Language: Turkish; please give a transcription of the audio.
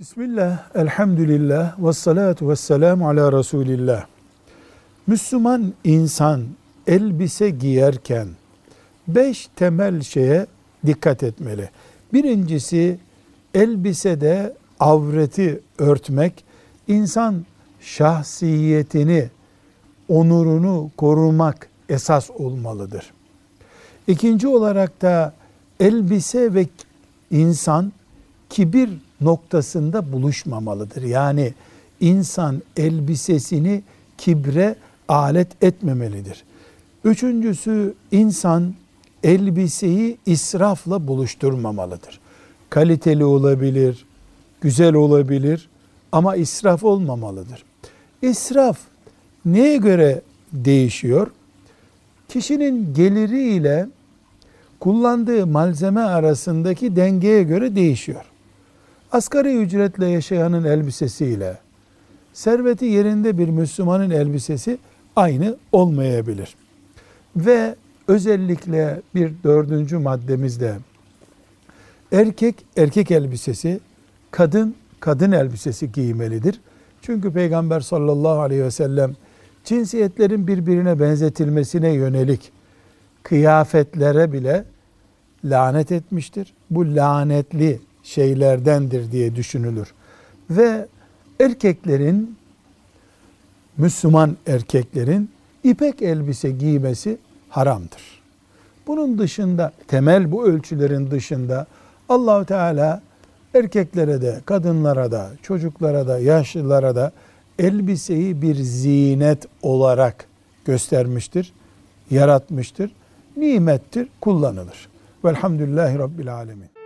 Bismillah, elhamdülillah, ve salatu ve selamu ala Resulillah. Müslüman insan elbise giyerken beş temel şeye dikkat etmeli. Birincisi elbisede avreti örtmek, insan şahsiyetini, onurunu korumak esas olmalıdır. İkinci olarak da elbise ve insan kibir noktasında buluşmamalıdır. Yani insan elbisesini kibre alet etmemelidir. Üçüncüsü insan elbiseyi israfla buluşturmamalıdır. Kaliteli olabilir, güzel olabilir ama israf olmamalıdır. İsraf neye göre değişiyor? Kişinin geliri ile kullandığı malzeme arasındaki dengeye göre değişiyor. Asgari ücretle yaşayanın elbisesiyle serveti yerinde bir Müslümanın elbisesi aynı olmayabilir. Ve özellikle bir dördüncü maddemizde erkek erkek elbisesi, kadın kadın elbisesi giymelidir. Çünkü Peygamber sallallahu aleyhi ve sellem cinsiyetlerin birbirine benzetilmesine yönelik kıyafetlere bile lanet etmiştir. Bu lanetli şeylerdendir diye düşünülür. Ve erkeklerin Müslüman erkeklerin ipek elbise giymesi haramdır. Bunun dışında temel bu ölçülerin dışında Allahu Teala erkeklere de, kadınlara da, çocuklara da, yaşlılara da elbiseyi bir zinet olarak göstermiştir, yaratmıştır. Nimettir, kullanılır. Velhamdülillahi Rabbil Alemin.